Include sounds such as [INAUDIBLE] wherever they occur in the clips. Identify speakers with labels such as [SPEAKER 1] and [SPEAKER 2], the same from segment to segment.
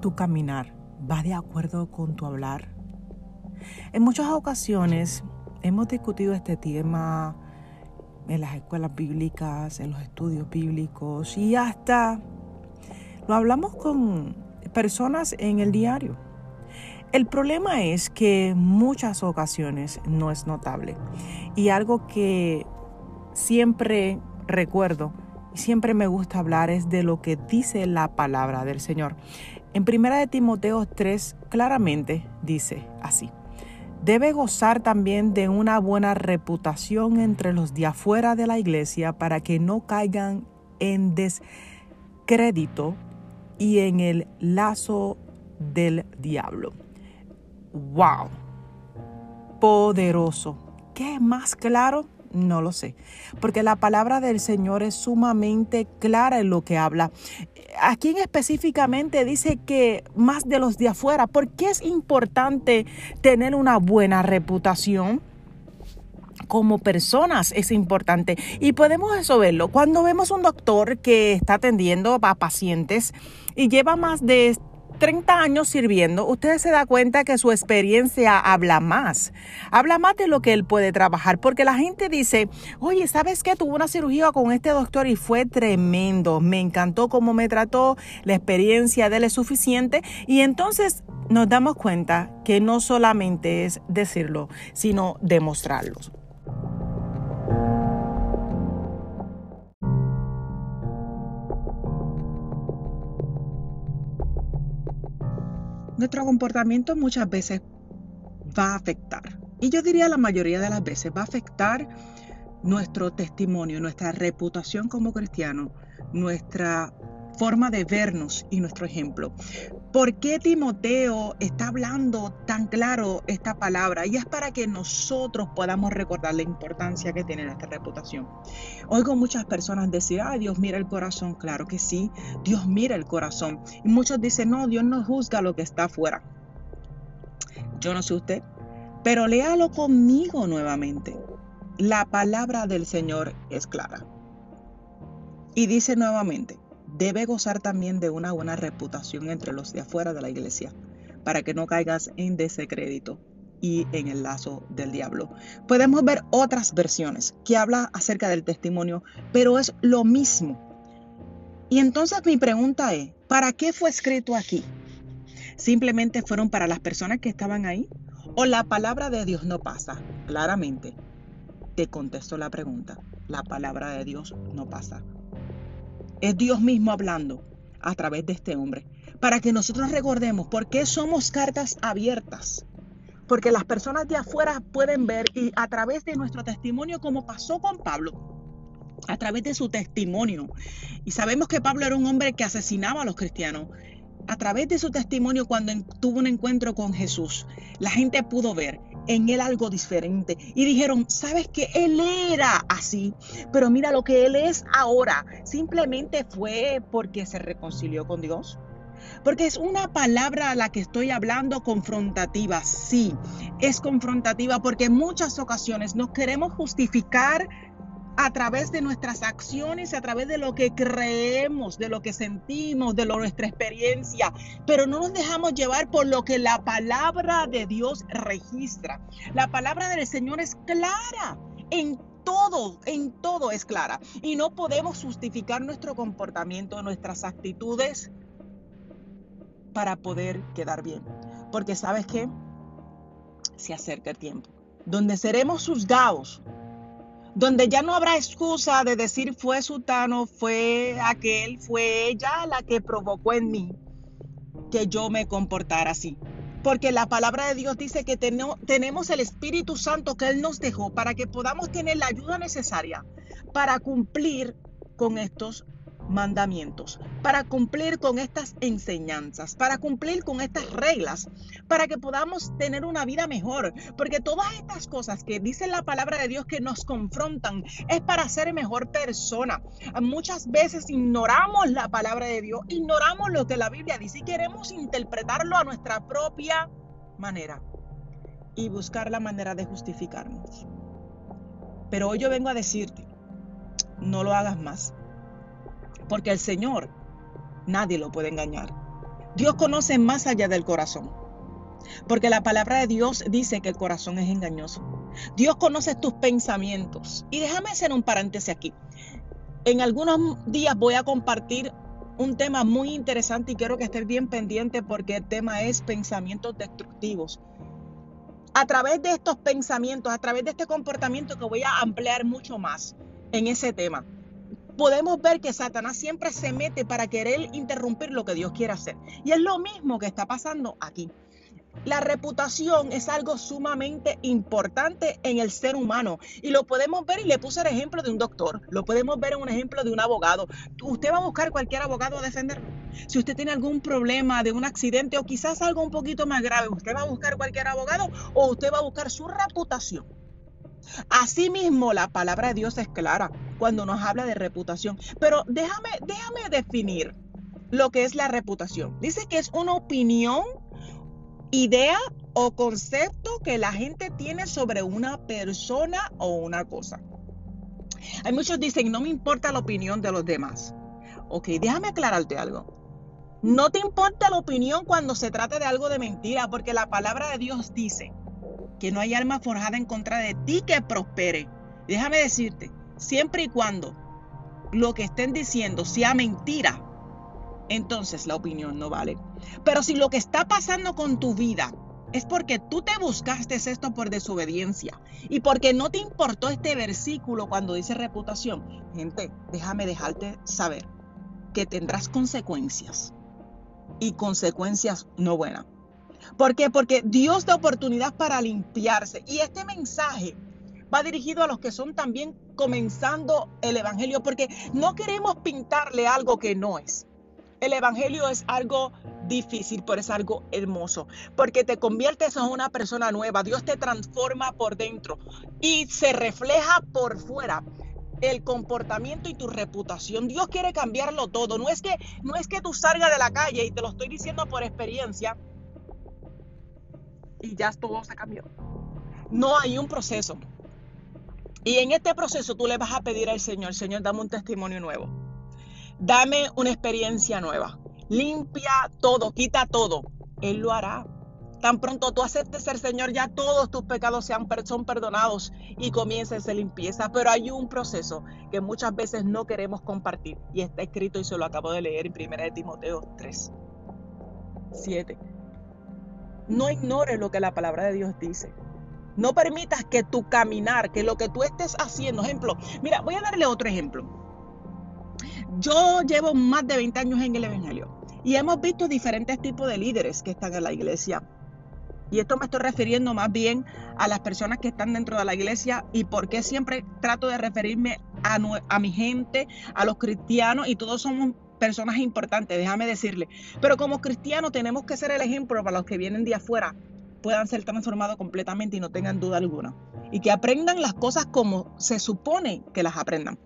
[SPEAKER 1] tu caminar va de acuerdo con tu hablar? En muchas ocasiones hemos discutido este tema en las escuelas bíblicas, en los estudios bíblicos y hasta lo hablamos con personas en el diario. El problema es que muchas ocasiones no es notable y algo que siempre recuerdo y siempre me gusta hablar es de lo que dice la palabra del Señor. En 1 de Timoteo 3 claramente dice así: Debe gozar también de una buena reputación entre los de afuera de la iglesia para que no caigan en descrédito y en el lazo del diablo. ¡Wow! Poderoso. ¿Qué más claro? No lo sé, porque la palabra del Señor es sumamente clara en lo que habla. Aquí específicamente dice que más de los de afuera, ¿por qué es importante tener una buena reputación? como personas es importante y podemos eso verlo cuando vemos un doctor que está atendiendo a pacientes y lleva más de 30 años sirviendo, usted se da cuenta que su experiencia habla más, habla más de lo que él puede trabajar, porque la gente dice, oye, ¿sabes qué? Tuvo una cirugía con este doctor y fue tremendo, me encantó cómo me trató, la experiencia de él es suficiente y entonces nos damos cuenta que no solamente es decirlo, sino demostrarlo. Nuestro comportamiento muchas veces va a afectar. Y yo diría la mayoría de las veces va a afectar nuestro testimonio, nuestra reputación como cristiano, nuestra forma de vernos y nuestro ejemplo. ¿Por qué Timoteo está hablando tan claro esta palabra? Y es para que nosotros podamos recordar la importancia que tiene nuestra reputación. Oigo muchas personas decir, ay, Dios mira el corazón. Claro que sí, Dios mira el corazón. Y muchos dicen, no, Dios no juzga lo que está afuera. Yo no sé usted, pero léalo conmigo nuevamente. La palabra del Señor es clara. Y dice nuevamente, debe gozar también de una buena reputación entre los de afuera de la iglesia, para que no caigas en descrédito y en el lazo del diablo. Podemos ver otras versiones que habla acerca del testimonio, pero es lo mismo. Y entonces mi pregunta es, ¿para qué fue escrito aquí? ¿Simplemente fueron para las personas que estaban ahí? ¿O la palabra de Dios no pasa? Claramente, te contesto la pregunta. La palabra de Dios no pasa. Es Dios mismo hablando a través de este hombre. Para que nosotros recordemos por qué somos cartas abiertas. Porque las personas de afuera pueden ver y a través de nuestro testimonio, como pasó con Pablo, a través de su testimonio. Y sabemos que Pablo era un hombre que asesinaba a los cristianos a través de su testimonio cuando tuvo un encuentro con Jesús, la gente pudo ver en él algo diferente y dijeron, sabes que él era así, pero mira lo que él es ahora, simplemente fue porque se reconcilió con Dios. Porque es una palabra a la que estoy hablando confrontativa, sí, es confrontativa porque en muchas ocasiones nos queremos justificar a través de nuestras acciones, a través de lo que creemos, de lo que sentimos, de nuestra experiencia, pero no nos dejamos llevar por lo que la palabra de Dios registra. La palabra del Señor es clara en todo, en todo es clara. Y no podemos justificar nuestro comportamiento, nuestras actitudes para poder quedar bien. Porque sabes que se acerca el tiempo donde seremos juzgados donde ya no habrá excusa de decir fue Sutano, fue aquel, fue ella la que provocó en mí que yo me comportara así. Porque la palabra de Dios dice que tenemos el Espíritu Santo que Él nos dejó para que podamos tener la ayuda necesaria para cumplir con estos mandamientos, para cumplir con estas enseñanzas, para cumplir con estas reglas, para que podamos tener una vida mejor. Porque todas estas cosas que dice la palabra de Dios que nos confrontan es para ser mejor persona. Muchas veces ignoramos la palabra de Dios, ignoramos lo que la Biblia dice y queremos interpretarlo a nuestra propia manera y buscar la manera de justificarnos. Pero hoy yo vengo a decirte, no lo hagas más. Porque el Señor nadie lo puede engañar. Dios conoce más allá del corazón. Porque la palabra de Dios dice que el corazón es engañoso. Dios conoce tus pensamientos. Y déjame hacer un paréntesis aquí. En algunos días voy a compartir un tema muy interesante y quiero que estés bien pendiente porque el tema es pensamientos destructivos. A través de estos pensamientos, a través de este comportamiento que voy a ampliar mucho más en ese tema, podemos ver que Satanás siempre se mete para querer interrumpir lo que Dios quiere hacer. Y es lo mismo que está pasando aquí. La reputación es algo sumamente importante en el ser humano y lo podemos ver y le puse el ejemplo de un doctor, lo podemos ver en un ejemplo de un abogado. Usted va a buscar cualquier abogado a defenderlo. Si usted tiene algún problema de un accidente o quizás algo un poquito más grave, usted va a buscar cualquier abogado o usted va a buscar su reputación. Asimismo, la palabra de Dios es clara cuando nos habla de reputación. Pero déjame, déjame definir lo que es la reputación. Dice que es una opinión idea o concepto que la gente tiene sobre una persona o una cosa. Hay muchos dicen, no me importa la opinión de los demás. Ok, déjame aclararte algo. No te importa la opinión cuando se trata de algo de mentira, porque la palabra de Dios dice que no hay alma forjada en contra de ti que prospere. Déjame decirte, siempre y cuando lo que estén diciendo sea mentira, entonces la opinión no vale. Pero si lo que está pasando con tu vida es porque tú te buscaste esto por desobediencia y porque no te importó este versículo cuando dice reputación, gente, déjame dejarte saber que tendrás consecuencias y consecuencias no buenas. ¿Por qué? Porque Dios da oportunidad para limpiarse y este mensaje va dirigido a los que son también comenzando el Evangelio porque no queremos pintarle algo que no es. El Evangelio es algo difícil, pero es algo hermoso, porque te conviertes en una persona nueva, Dios te transforma por dentro y se refleja por fuera el comportamiento y tu reputación. Dios quiere cambiarlo todo. No es que no es que tú salgas de la calle y te lo estoy diciendo por experiencia y ya todo se cambió. No hay un proceso. Y en este proceso tú le vas a pedir al Señor, Señor, dame un testimonio nuevo. Dame una experiencia nueva. Limpia todo, quita todo. Él lo hará. Tan pronto tú aceptes el Señor, ya todos tus pecados sean, son perdonados y comienza esa limpieza. Pero hay un proceso que muchas veces no queremos compartir y está escrito y se lo acabo de leer en 1 de Timoteo 3, 7. No ignores lo que la palabra de Dios dice. No permitas que tu caminar, que lo que tú estés haciendo, ejemplo, mira, voy a darle otro ejemplo. Yo llevo más de 20 años en el Evangelio y hemos visto diferentes tipos de líderes que están en la iglesia. Y esto me estoy refiriendo más bien a las personas que están dentro de la iglesia y por qué siempre trato de referirme a, a mi gente, a los cristianos y todos somos personas importantes, déjame decirle. Pero como cristianos tenemos que ser el ejemplo para los que vienen de afuera puedan ser transformados completamente y no tengan duda alguna. Y que aprendan las cosas como se supone que las aprendan.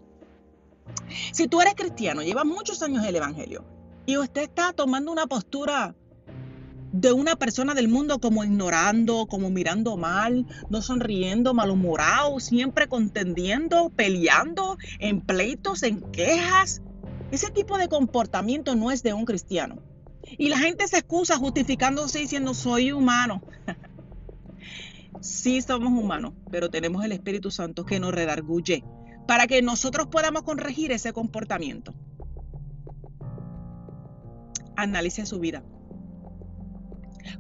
[SPEAKER 1] Si tú eres cristiano, llevas muchos años el Evangelio y usted está tomando una postura de una persona del mundo como ignorando, como mirando mal, no sonriendo, malhumorado, siempre contendiendo, peleando, en pleitos, en quejas. Ese tipo de comportamiento no es de un cristiano. Y la gente se excusa justificándose diciendo soy humano. [LAUGHS] sí somos humanos, pero tenemos el Espíritu Santo que nos redarguye para que nosotros podamos corregir ese comportamiento. Analice su vida.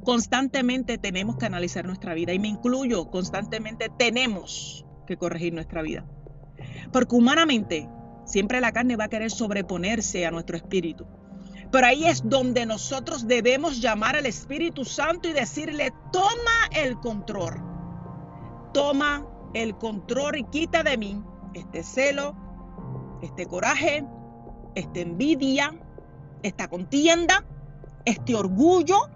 [SPEAKER 1] Constantemente tenemos que analizar nuestra vida y me incluyo, constantemente tenemos que corregir nuestra vida. Porque humanamente siempre la carne va a querer sobreponerse a nuestro espíritu. Pero ahí es donde nosotros debemos llamar al Espíritu Santo y decirle, toma el control. Toma el control y quita de mí este celo, este coraje, esta envidia, esta contienda, este orgullo,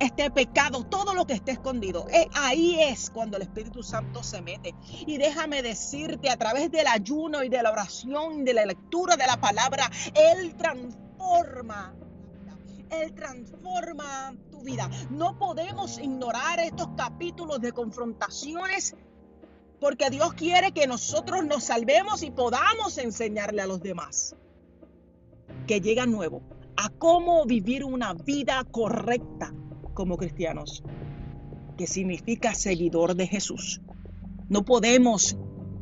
[SPEAKER 1] este pecado, todo lo que esté escondido. Eh, ahí es cuando el Espíritu Santo se mete. Y déjame decirte, a través del ayuno y de la oración, de la lectura de la palabra, Él transforma. Él transforma tu vida. No podemos ignorar estos capítulos de confrontaciones porque Dios quiere que nosotros nos salvemos y podamos enseñarle a los demás que llegan nuevos a cómo vivir una vida correcta como cristianos, que significa seguidor de Jesús. No podemos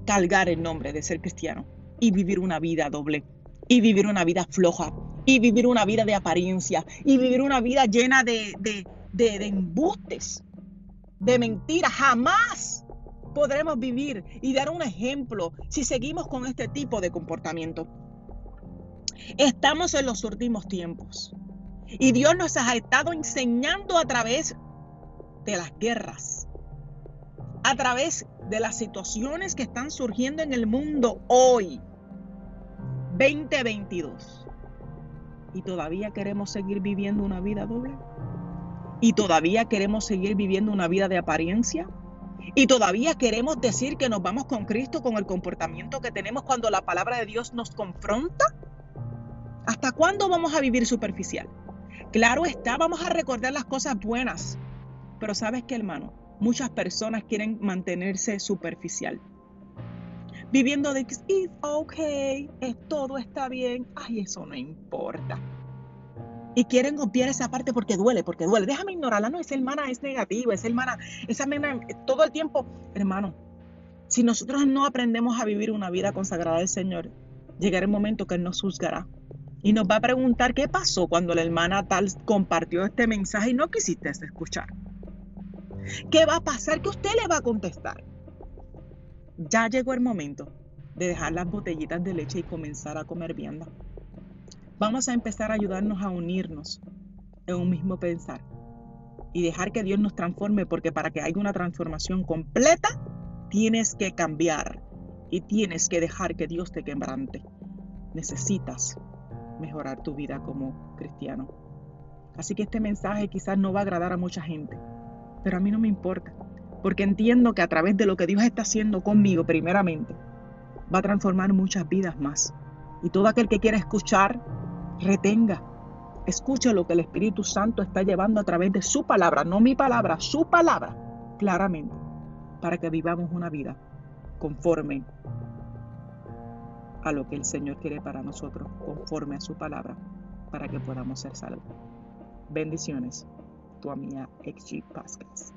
[SPEAKER 1] cargar el nombre de ser cristiano y vivir una vida doble, y vivir una vida floja, y vivir una vida de apariencia, y vivir una vida llena de, de, embustes, de mentiras. Jamás podremos vivir y dar un ejemplo si seguimos con este tipo de comportamiento. Estamos en los últimos tiempos y Dios nos ha estado enseñando a través de las guerras, a través de las situaciones que están surgiendo en el mundo hoy, 2022. Y todavía queremos seguir viviendo una vida doble. Y todavía queremos seguir viviendo una vida de apariencia. Y todavía queremos decir que nos vamos con Cristo con el comportamiento que tenemos cuando la palabra de Dios nos confronta. ¿Hasta cuándo vamos a vivir superficial? Claro está, vamos a recordar las cosas buenas. Pero sabes qué, hermano, muchas personas quieren mantenerse superficial. Viviendo de que es ok, es, todo está bien. Ay, eso no importa. Y quieren obviar esa parte porque duele, porque duele. Déjame ignorarla. No, esa hermana es negativa, esa hermana, esa hermana, todo el tiempo. Hermano, si nosotros no aprendemos a vivir una vida consagrada al Señor, llegará el momento que Él nos juzgará y nos va a preguntar qué pasó cuando la hermana tal compartió este mensaje y no quisiste escuchar. ¿Qué va a pasar? ¿Qué usted le va a contestar? Ya llegó el momento de dejar las botellitas de leche y comenzar a comer vianda. Vamos a empezar a ayudarnos a unirnos en un mismo pensar y dejar que Dios nos transforme porque para que haya una transformación completa tienes que cambiar y tienes que dejar que Dios te quebrante. Necesitas mejorar tu vida como cristiano. Así que este mensaje quizás no va a agradar a mucha gente, pero a mí no me importa, porque entiendo que a través de lo que Dios está haciendo conmigo primeramente, va a transformar muchas vidas más. Y todo aquel que quiera escuchar, retenga, escuche lo que el Espíritu Santo está llevando a través de su palabra, no mi palabra, su palabra, claramente, para que vivamos una vida conforme a lo que el Señor quiere para nosotros, conforme a su palabra, para que podamos ser salvos. Bendiciones, tu amiga XG Pascas.